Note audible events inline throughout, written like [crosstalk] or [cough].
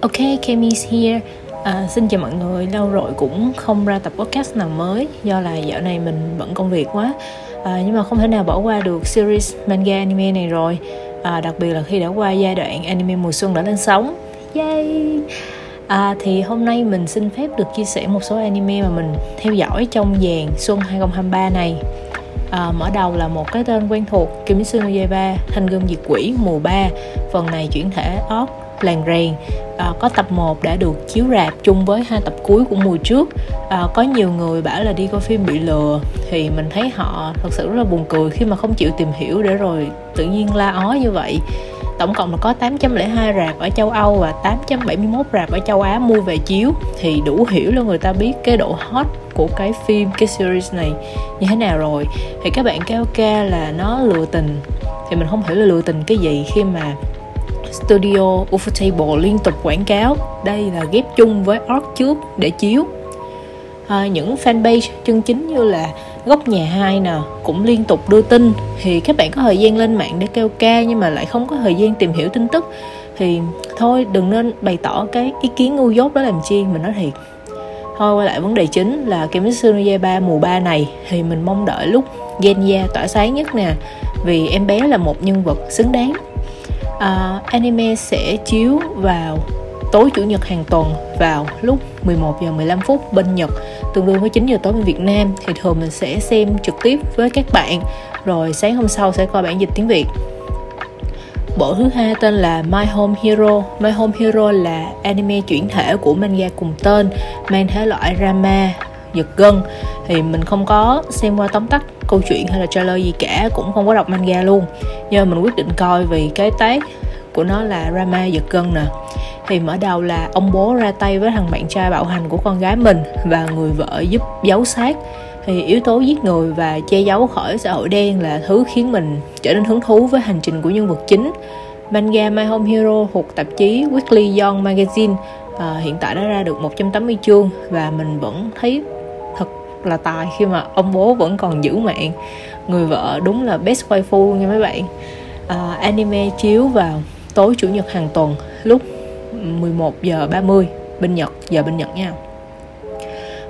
Ok, Kemi's here. À, xin chào mọi người, lâu rồi cũng không ra tập podcast nào mới do là dạo này mình bận công việc quá. À, nhưng mà không thể nào bỏ qua được series manga anime này rồi. À, đặc biệt là khi đã qua giai đoạn anime mùa xuân đã lên sóng. Yay! À, thì hôm nay mình xin phép được chia sẻ một số anime mà mình theo dõi trong dàn xuân 2023 này. À, mở đầu là một cái tên quen thuộc Kimetsu no Yaiba Thanh gươm diệt quỷ mùa 3 Phần này chuyển thể OP làng rèn à, ờ, có tập 1 đã được chiếu rạp chung với hai tập cuối của mùa trước. À, có nhiều người bảo là đi coi phim bị lừa thì mình thấy họ thật sự rất là buồn cười khi mà không chịu tìm hiểu để rồi tự nhiên la ó như vậy. Tổng cộng là có 802 rạp ở châu Âu và 871 rạp ở châu Á mua về chiếu thì đủ hiểu là người ta biết cái độ hot của cái phim cái series này như thế nào rồi. Thì các bạn kêu ca là nó lừa tình. Thì mình không hiểu là lừa tình cái gì khi mà Studio Ufotable liên tục quảng cáo. Đây là ghép chung với Orc trước để chiếu. À, những fanpage chân chính như là góc nhà hai nè cũng liên tục đưa tin. Thì các bạn có thời gian lên mạng để kêu ca nhưng mà lại không có thời gian tìm hiểu tin tức. Thì thôi đừng nên bày tỏ cái ý kiến ngu dốt đó làm chi mình nói thiệt. Thôi quay lại vấn đề chính là Kimetsu no Yaiba mùa 3 này. Thì mình mong đợi lúc Genya tỏa sáng nhất nè. Vì em bé là một nhân vật xứng đáng uh, anime sẽ chiếu vào tối chủ nhật hàng tuần vào lúc 11 giờ 15 phút bên Nhật tương đương với 9 giờ tối bên Việt Nam. Thì thường mình sẽ xem trực tiếp với các bạn rồi sáng hôm sau sẽ coi bản dịch tiếng Việt. Bộ thứ hai tên là My Home Hero. My Home Hero là anime chuyển thể của manga cùng tên mang thể loại drama giật gân thì mình không có xem qua tóm tắt câu chuyện hay là trailer gì cả cũng không có đọc manga luôn. Nhưng mà mình quyết định coi vì cái tác của nó là drama giật gân nè. Thì mở đầu là ông bố ra tay với thằng bạn trai bạo hành của con gái mình và người vợ giúp giấu xác. Thì yếu tố giết người và che giấu khỏi xã hội đen là thứ khiến mình trở nên hứng thú với hành trình của nhân vật chính. Manga My Home Hero thuộc tạp chí Weekly Young Magazine à, hiện tại đã ra được 180 chương và mình vẫn thấy rất là tài khi mà ông bố vẫn còn giữ mạng. Người vợ đúng là best waifu nha mấy bạn. À, anime chiếu vào tối chủ nhật hàng tuần lúc 11 giờ 30 bên Nhật giờ bên Nhật nha.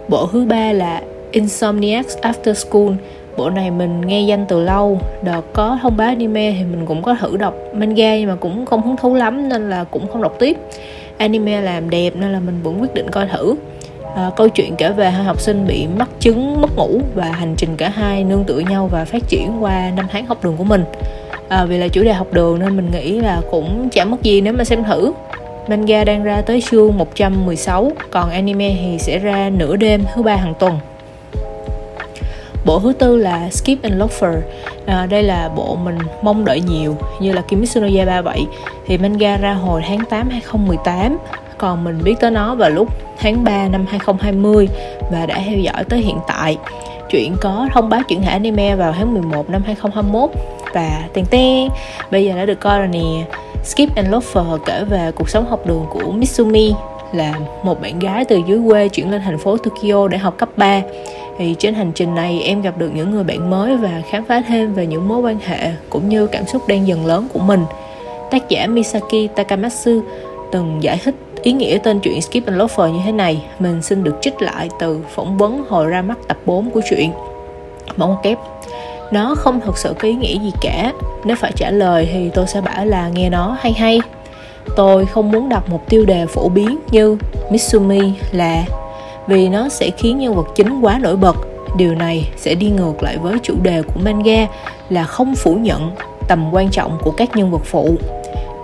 Bộ thứ ba là Insomniacs After School. Bộ này mình nghe danh từ lâu đợt có thông báo anime thì mình cũng có thử đọc manga nhưng mà cũng không hứng thú lắm nên là cũng không đọc tiếp. Anime làm đẹp nên là mình vẫn quyết định coi thử à, câu chuyện kể về hai học sinh bị mắc chứng mất ngủ và hành trình cả hai nương tựa nhau và phát triển qua năm tháng học đường của mình. À, vì là chủ đề học đường nên mình nghĩ là cũng chẳng mất gì nếu mà xem thử. Manga đang ra tới chương 116 còn anime thì sẽ ra nửa đêm thứ ba hàng tuần. Bộ thứ tư là Skip and Loafer. À, đây là bộ mình mong đợi nhiều như là Kimetsu no Yaiba vậy thì manga ra hồi tháng 8 2018 còn mình biết tới nó vào lúc tháng 3 năm 2020 và đã theo dõi tới hiện tại. Chuyện có thông báo chuyển thể anime vào tháng 11 năm 2021 và tiền ten bây giờ đã được coi rồi nè. Skip and Loafer kể về cuộc sống học đường của Mitsumi, là một bạn gái từ dưới quê chuyển lên thành phố Tokyo để học cấp 3 thì trên hành trình này, em gặp được những người bạn mới và khám phá thêm về những mối quan hệ cũng như cảm xúc đang dần lớn của mình. Tác giả Misaki Takamatsu từng giải thích ý nghĩa tên truyện Skip and Loafer như thế này, mình xin được trích lại từ phỏng vấn hồi ra mắt tập 4 của truyện. Mẫu kép. Nó không thực sự có ý nghĩa gì cả. Nếu phải trả lời thì tôi sẽ bảo là nghe nó hay hay. Tôi không muốn đặt một tiêu đề phổ biến như Mitsumi là, vì nó sẽ khiến nhân vật chính quá nổi bật. Điều này sẽ đi ngược lại với chủ đề của manga là không phủ nhận tầm quan trọng của các nhân vật phụ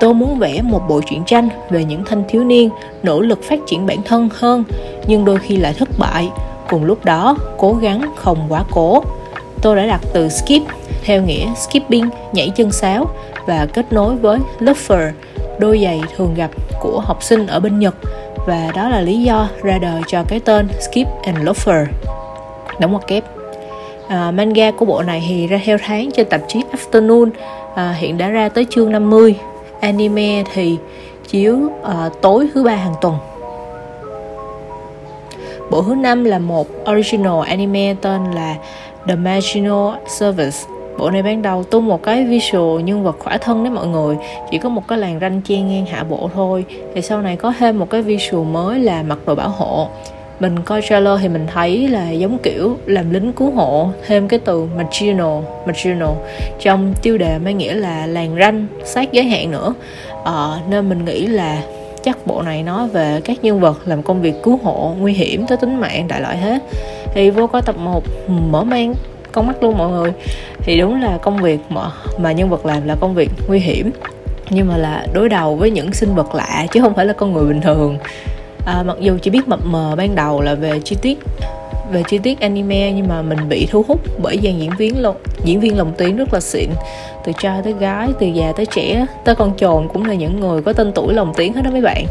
tôi muốn vẽ một bộ truyện tranh về những thanh thiếu niên nỗ lực phát triển bản thân hơn nhưng đôi khi lại thất bại. Cùng lúc đó cố gắng không quá cố. Tôi đã đặt từ skip theo nghĩa skipping nhảy chân sáo và kết nối với loafer đôi giày thường gặp của học sinh ở bên nhật. Và đó là lý do ra đời cho cái tên skip and loafer đóng ngoặc kép. À, manga của bộ này thì ra theo tháng trên tạp chí Afternoon. À, hiện đã ra tới chương 50 anime thì chiếu uh, tối thứ ba hàng tuần. Bộ thứ năm là một original anime tên là The Marginal Service. Bộ này ban đầu tung một cái visual nhân vật khỏa thân đấy mọi người. Chỉ có một cái làn ranh che ngang hạ bộ thôi. Thì sau này có thêm một cái visual mới là mặc đồ bảo hộ mình coi trailer thì mình thấy là giống kiểu làm lính cứu hộ thêm cái từ marginal marginal. Trong tiêu đề mới nghĩa là làn ranh sát giới hạn nữa. À, nên mình nghĩ là chắc bộ này nói về các nhân vật làm công việc cứu hộ nguy hiểm tới tính mạng đại loại hết. Thì vô coi tập 1 mở mang con mắt luôn mọi người. Thì đúng là công việc mà, mà nhân vật làm là công việc nguy hiểm. Nhưng mà là đối đầu với những sinh vật lạ chứ không phải là con người bình thường à, mặc dù chỉ biết mập mờ ban đầu là về chi tiết về chi tiết anime nhưng mà mình bị thu hút bởi dàn diễn viên lồng diễn viên lồng tiếng rất là xịn. Từ trai tới gái từ già tới trẻ tới con tròn cũng là những người có tên tuổi lồng tiếng hết đó mấy bạn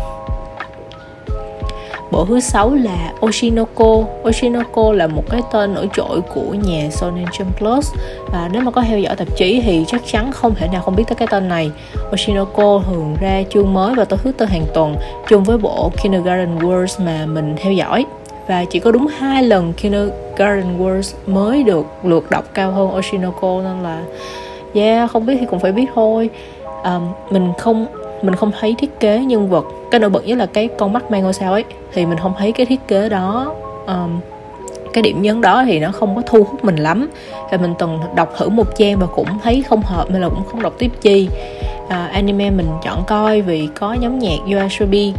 bộ thứ sáu là Oshinoko. Oshinoko là một cái tên nổi trội của nhà Shonen Jump Plus. Và nếu mà có theo dõi tạp chí thì chắc chắn không thể nào không biết tới cái tên này. Oshinoko thường ra chương mới vào tối thứ tư hàng tuần chung với bộ Kindergarten Wars mà mình theo dõi. Và chỉ có đúng hai lần Kindergarten Wars mới được lượt đọc cao hơn Oshinoko nên là yeah không biết thì cũng phải biết thôi. Um, mình không mình không thấy thiết kế nhân vật cái nổi bật nhất là cái con mắt mang ngôi sao ấy. Thì mình không thấy cái thiết kế đó um, cái điểm nhấn đó thì nó không có thu hút mình lắm. Thì mình từng đọc thử một trang và cũng thấy không hợp nên là cũng không đọc tiếp chi. À, anime mình chọn coi vì có nhóm nhạc Yoasobi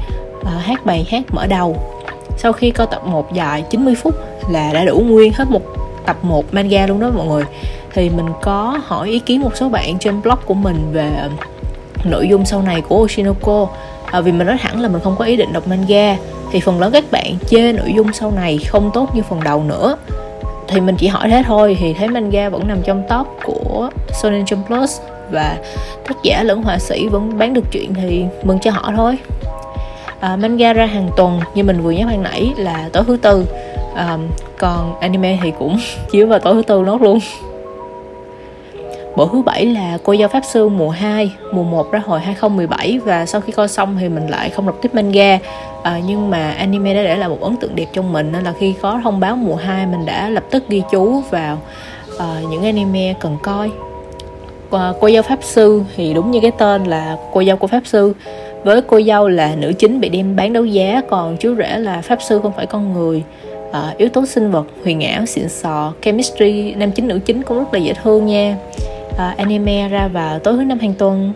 à, hát bài hát mở đầu. Sau khi coi tập 1 dài 90 phút là đã đủ nguyên hết một tập 1 manga luôn đó mọi người. Thì mình có hỏi ý kiến một số bạn trên blog của mình về nội dung sau này của Oshinoko à, vì mình nói thẳng là mình không có ý định đọc manga. Thì phần lớn các bạn chê nội dung sau này không tốt như phần đầu nữa. Thì mình chỉ hỏi thế thôi thì thấy manga vẫn nằm trong top của Shonen Jump Plus và tác giả lẫn họa sĩ vẫn bán được chuyện thì mừng cho họ thôi. À, manga ra hàng tuần như mình vừa nhắc ban nãy là tối thứ tư. À, còn anime thì cũng [laughs] chiếu vào tối thứ tư nốt luôn. Bộ thứ bảy là Cô dâu Pháp Sư mùa 2 Mùa 1 ra hồi 2017 Và sau khi coi xong thì mình lại không đọc tiếp manga. À, Nhưng mà anime đã để lại một ấn tượng đẹp trong mình Nên là khi có thông báo mùa 2 Mình đã lập tức ghi chú vào uh, những anime cần coi. À, Cô dâu Pháp Sư thì đúng như cái tên là Cô dâu của Pháp Sư. Với cô dâu là nữ chính bị đem bán đấu giá Còn chú rể là Pháp Sư không phải con người. À, yếu tố sinh vật huyền ảo xịn sò chemistry nam chính nữ chính cũng rất là dễ thương nha uh, anime ra vào tối thứ năm hàng tuần.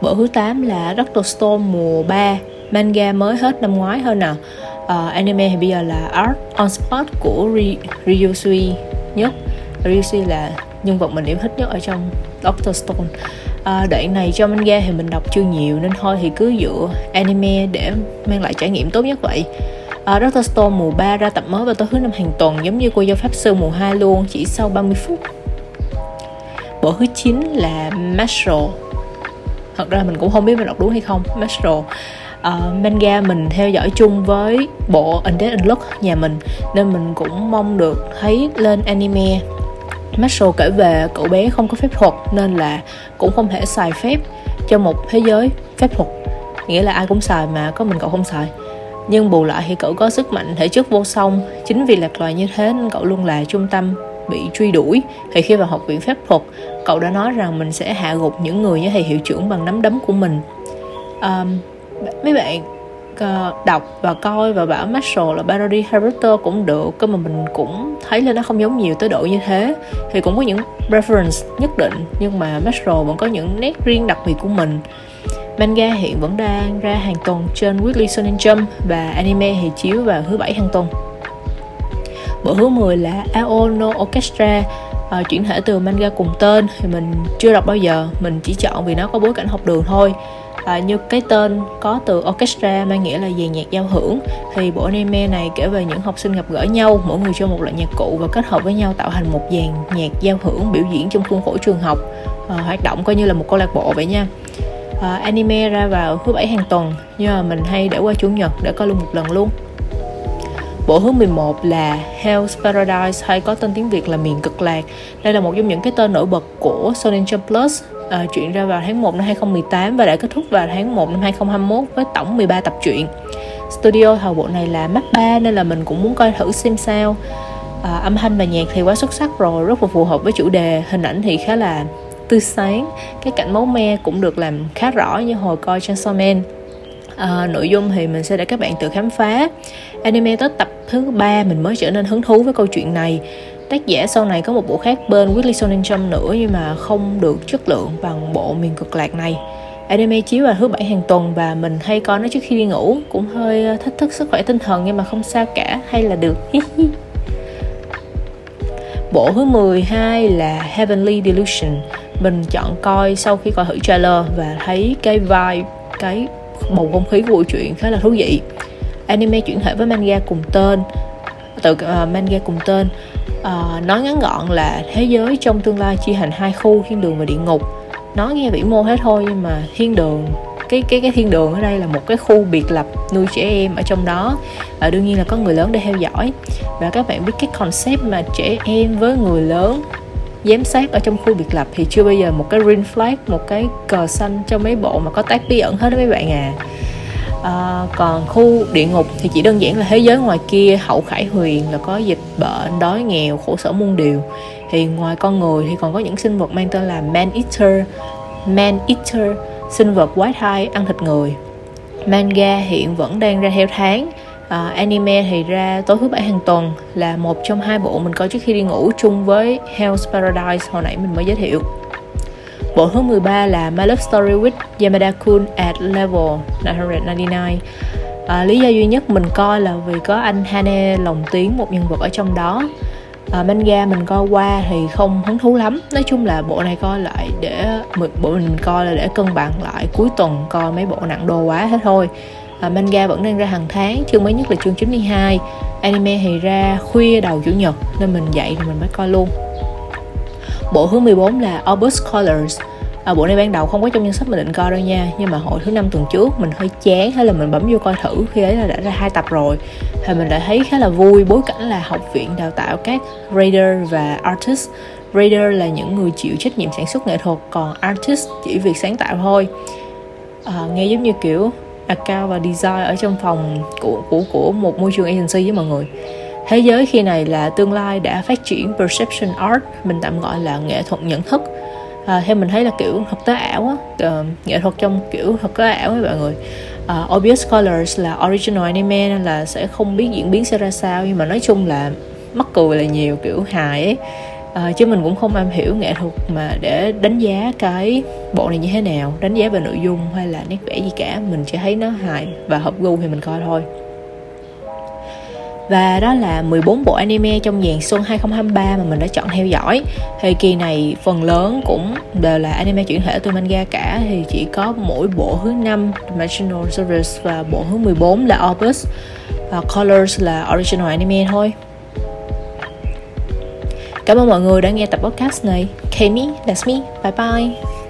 Bộ thứ 8 là Doctor Stone mùa 3 manga mới hết năm ngoái hơn nào. Uh, anime thì bây giờ là Art on Spot của Ry- Ryusui nhất. Ryusui là nhân vật mình yêu thích nhất ở trong Doctor Stone. À, đoạn này cho manga thì mình đọc chưa nhiều nên thôi thì cứ dựa anime để mang lại trải nghiệm tốt nhất vậy. À, Doctor Stone mùa 3 ra tập mới vào tối thứ năm hàng tuần giống như cô dâu pháp sư mùa 2 luôn chỉ sau 30 phút bộ thứ 9 là Marshall. Thật ra mình cũng không biết mình đọc đúng hay không Marshall. Ờ, uh, manga mình theo dõi chung với bộ Undead Unlock nhà mình nên mình cũng mong được thấy lên anime. Marshall kể về cậu bé không có phép thuật nên là cũng không thể xài phép cho một thế giới phép thuật. Nghĩa là ai cũng xài mà có mình cậu không xài. Nhưng bù lại thì cậu có sức mạnh thể chất vô song. Chính vì lạc loài như thế nên cậu luôn là trung tâm bị truy đuổi. Thì khi vào học viện phép thuật cậu đã nói rằng mình sẽ hạ gục những người như thầy hiệu trưởng bằng nắm đấm của mình. Um, mấy bạn uh, đọc và coi và bảo Marshall là parody Harry Potter cũng được cơ mà mình cũng thấy là nó không giống nhiều tới độ như thế. Thì cũng có những reference nhất định nhưng mà Marshall vẫn có những nét riêng đặc biệt của mình. Manga hiện vẫn đang ra hàng tuần trên Weekly Shonen Jump và anime thì chiếu vào thứ bảy hàng tuần. Bộ thứ 10 là Ao no Orchestra uh, chuyển thể từ manga cùng tên thì mình chưa đọc bao giờ. Mình chỉ chọn vì nó có bối cảnh học đường thôi. À, như cái tên có từ orchestra mang nghĩa là dàn nhạc giao hưởng thì bộ anime này kể về những học sinh gặp gỡ nhau mỗi người cho một loại nhạc cụ và kết hợp với nhau tạo thành một dàn nhạc giao hưởng biểu diễn trong khuôn khổ trường học à, hoạt động coi như là một câu lạc bộ vậy nha. À, anime ra vào thứ bảy hàng tuần nhưng mà mình hay để qua chủ nhật để coi luôn một lần luôn. Bộ thứ 11 là Hell's Paradise hay có tên tiếng Việt là Miền Cực Lạc. Đây là một trong những cái tên nổi bật của Sony Jump Plus à, truyện ra vào tháng 1 năm 2018 và đã kết thúc vào tháng 1 năm 2021 với tổng 13 tập truyện. Studio thầu bộ này là Mappa nên là mình cũng muốn coi thử xem sao. à, âm thanh và nhạc thì quá xuất sắc rồi rất là phù hợp với chủ đề hình ảnh thì khá là tươi sáng cái cảnh máu me cũng được làm khá rõ như hồi coi Chainsaw Man à, nội dung thì mình sẽ để các bạn tự khám phá anime tới tập thứ ba, mình mới trở nên hứng thú với câu chuyện này. Tác giả sau này có một bộ khác bên Weekly Shonen Jump nữa nhưng mà không được chất lượng bằng bộ miền cực lạc này. Anime chiếu vào thứ bảy hàng tuần và mình hay coi nó trước khi đi ngủ. Cũng hơi ờ, thách thức sức khỏe tinh thần nhưng mà không sao cả, hay là được. [laughs] Bộ thứ 12 là Heavenly Delusion. Mình chọn coi sau khi coi thử trailer và thấy cái vibe, cái bầu không khí của bộ truyện khá là thú vị anime chuyển thể với manga cùng tên. Từ uh, manga cùng tên. Uh, nói ngắn gọn là thế giới trong tương lai chia thành hai khu thiên đường và địa ngục. Nói nghe vĩ mô hết thôi nhưng mà thiên đường cái cái cái thiên đường ở đây là một cái khu biệt lập nuôi trẻ em ở trong đó. Và đương nhiên là có người lớn để theo dõi. Và các bạn biết cái concept mà trẻ em với người lớn giám sát ở trong khu biệt lập thì chưa bao giờ một cái green flag một cái cờ xanh trong mấy bộ mà có tác bí ẩn hết đó mấy bạn à à, còn khu địa ngục thì chỉ đơn giản là thế giới ngoài kia hậu khải huyền là có dịch bệnh đói nghèo khổ sở muôn điều. Thì ngoài con người thì còn có những sinh vật mang tên là man eater. Man eater sinh vật quái thai ăn thịt người. Manga hiện vẫn đang ra theo tháng. Uh, anime thì ra tối thứ bảy hàng tuần là một trong hai bộ mình coi trước khi đi ngủ chung với Hell's Paradise hồi nãy mình mới giới thiệu. Bộ thứ 13 là My Love Story with Yamada-kun at Level 999 à, Lý do duy nhất mình coi là vì có anh Hane lồng tiếng một nhân vật ở trong đó. À, manga mình coi qua thì không hứng thú lắm. Nói chung là bộ này coi lại để bộ mình coi là để cân bằng lại cuối tuần coi mấy bộ nặng đồ quá hết thôi. À, manga vẫn đang ra hàng tháng chương mới nhất là chương 92 anime thì ra khuya đầu chủ nhật nên mình dậy thì mình mới coi luôn bộ thứ 14 là Albus Colors. À, bộ này ban đầu không có trong danh sách mình định coi đâu nha nhưng mà hồi thứ năm tuần trước mình hơi chán hay là mình bấm vô coi thử khi ấy là đã ra hai tập rồi. Thì mình đã thấy khá là vui bối cảnh là học viện đào tạo các raider và artist. Raider là những người chịu trách nhiệm sản xuất nghệ thuật còn artist chỉ việc sáng tạo thôi. À, nghe giống như kiểu account và design ở trong phòng của của của một môi trường agency với mọi người thế giới khi này là tương lai đã phát triển perception art mình tạm gọi là nghệ thuật nhận thức. À, theo mình thấy là kiểu thực tế ảo á uh, nghệ thuật trong kiểu thực tế ảo ấy mọi người. Uh, obvious colors là original anime nên là sẽ không biết diễn biến sẽ ra sao nhưng mà nói chung là mắc cười là nhiều kiểu hài ấy. À, chứ mình cũng không am hiểu nghệ thuật mà để đánh giá cái bộ này như thế nào đánh giá về nội dung hay là nét vẽ gì cả mình chỉ thấy nó hài và hợp gu thì mình coi thôi và đó là 14 bộ anime trong dàn xuân 2023 mà mình đã chọn theo dõi. Thời kỳ này phần lớn cũng đều là anime chuyển thể từ manga cả. Thì chỉ có mỗi bộ thứ 5 Dimensional Service và bộ thứ 14 là Opus Và Colors là original anime thôi. Cảm ơn mọi người đã nghe tập podcast này. Kami, that's me, bye bye.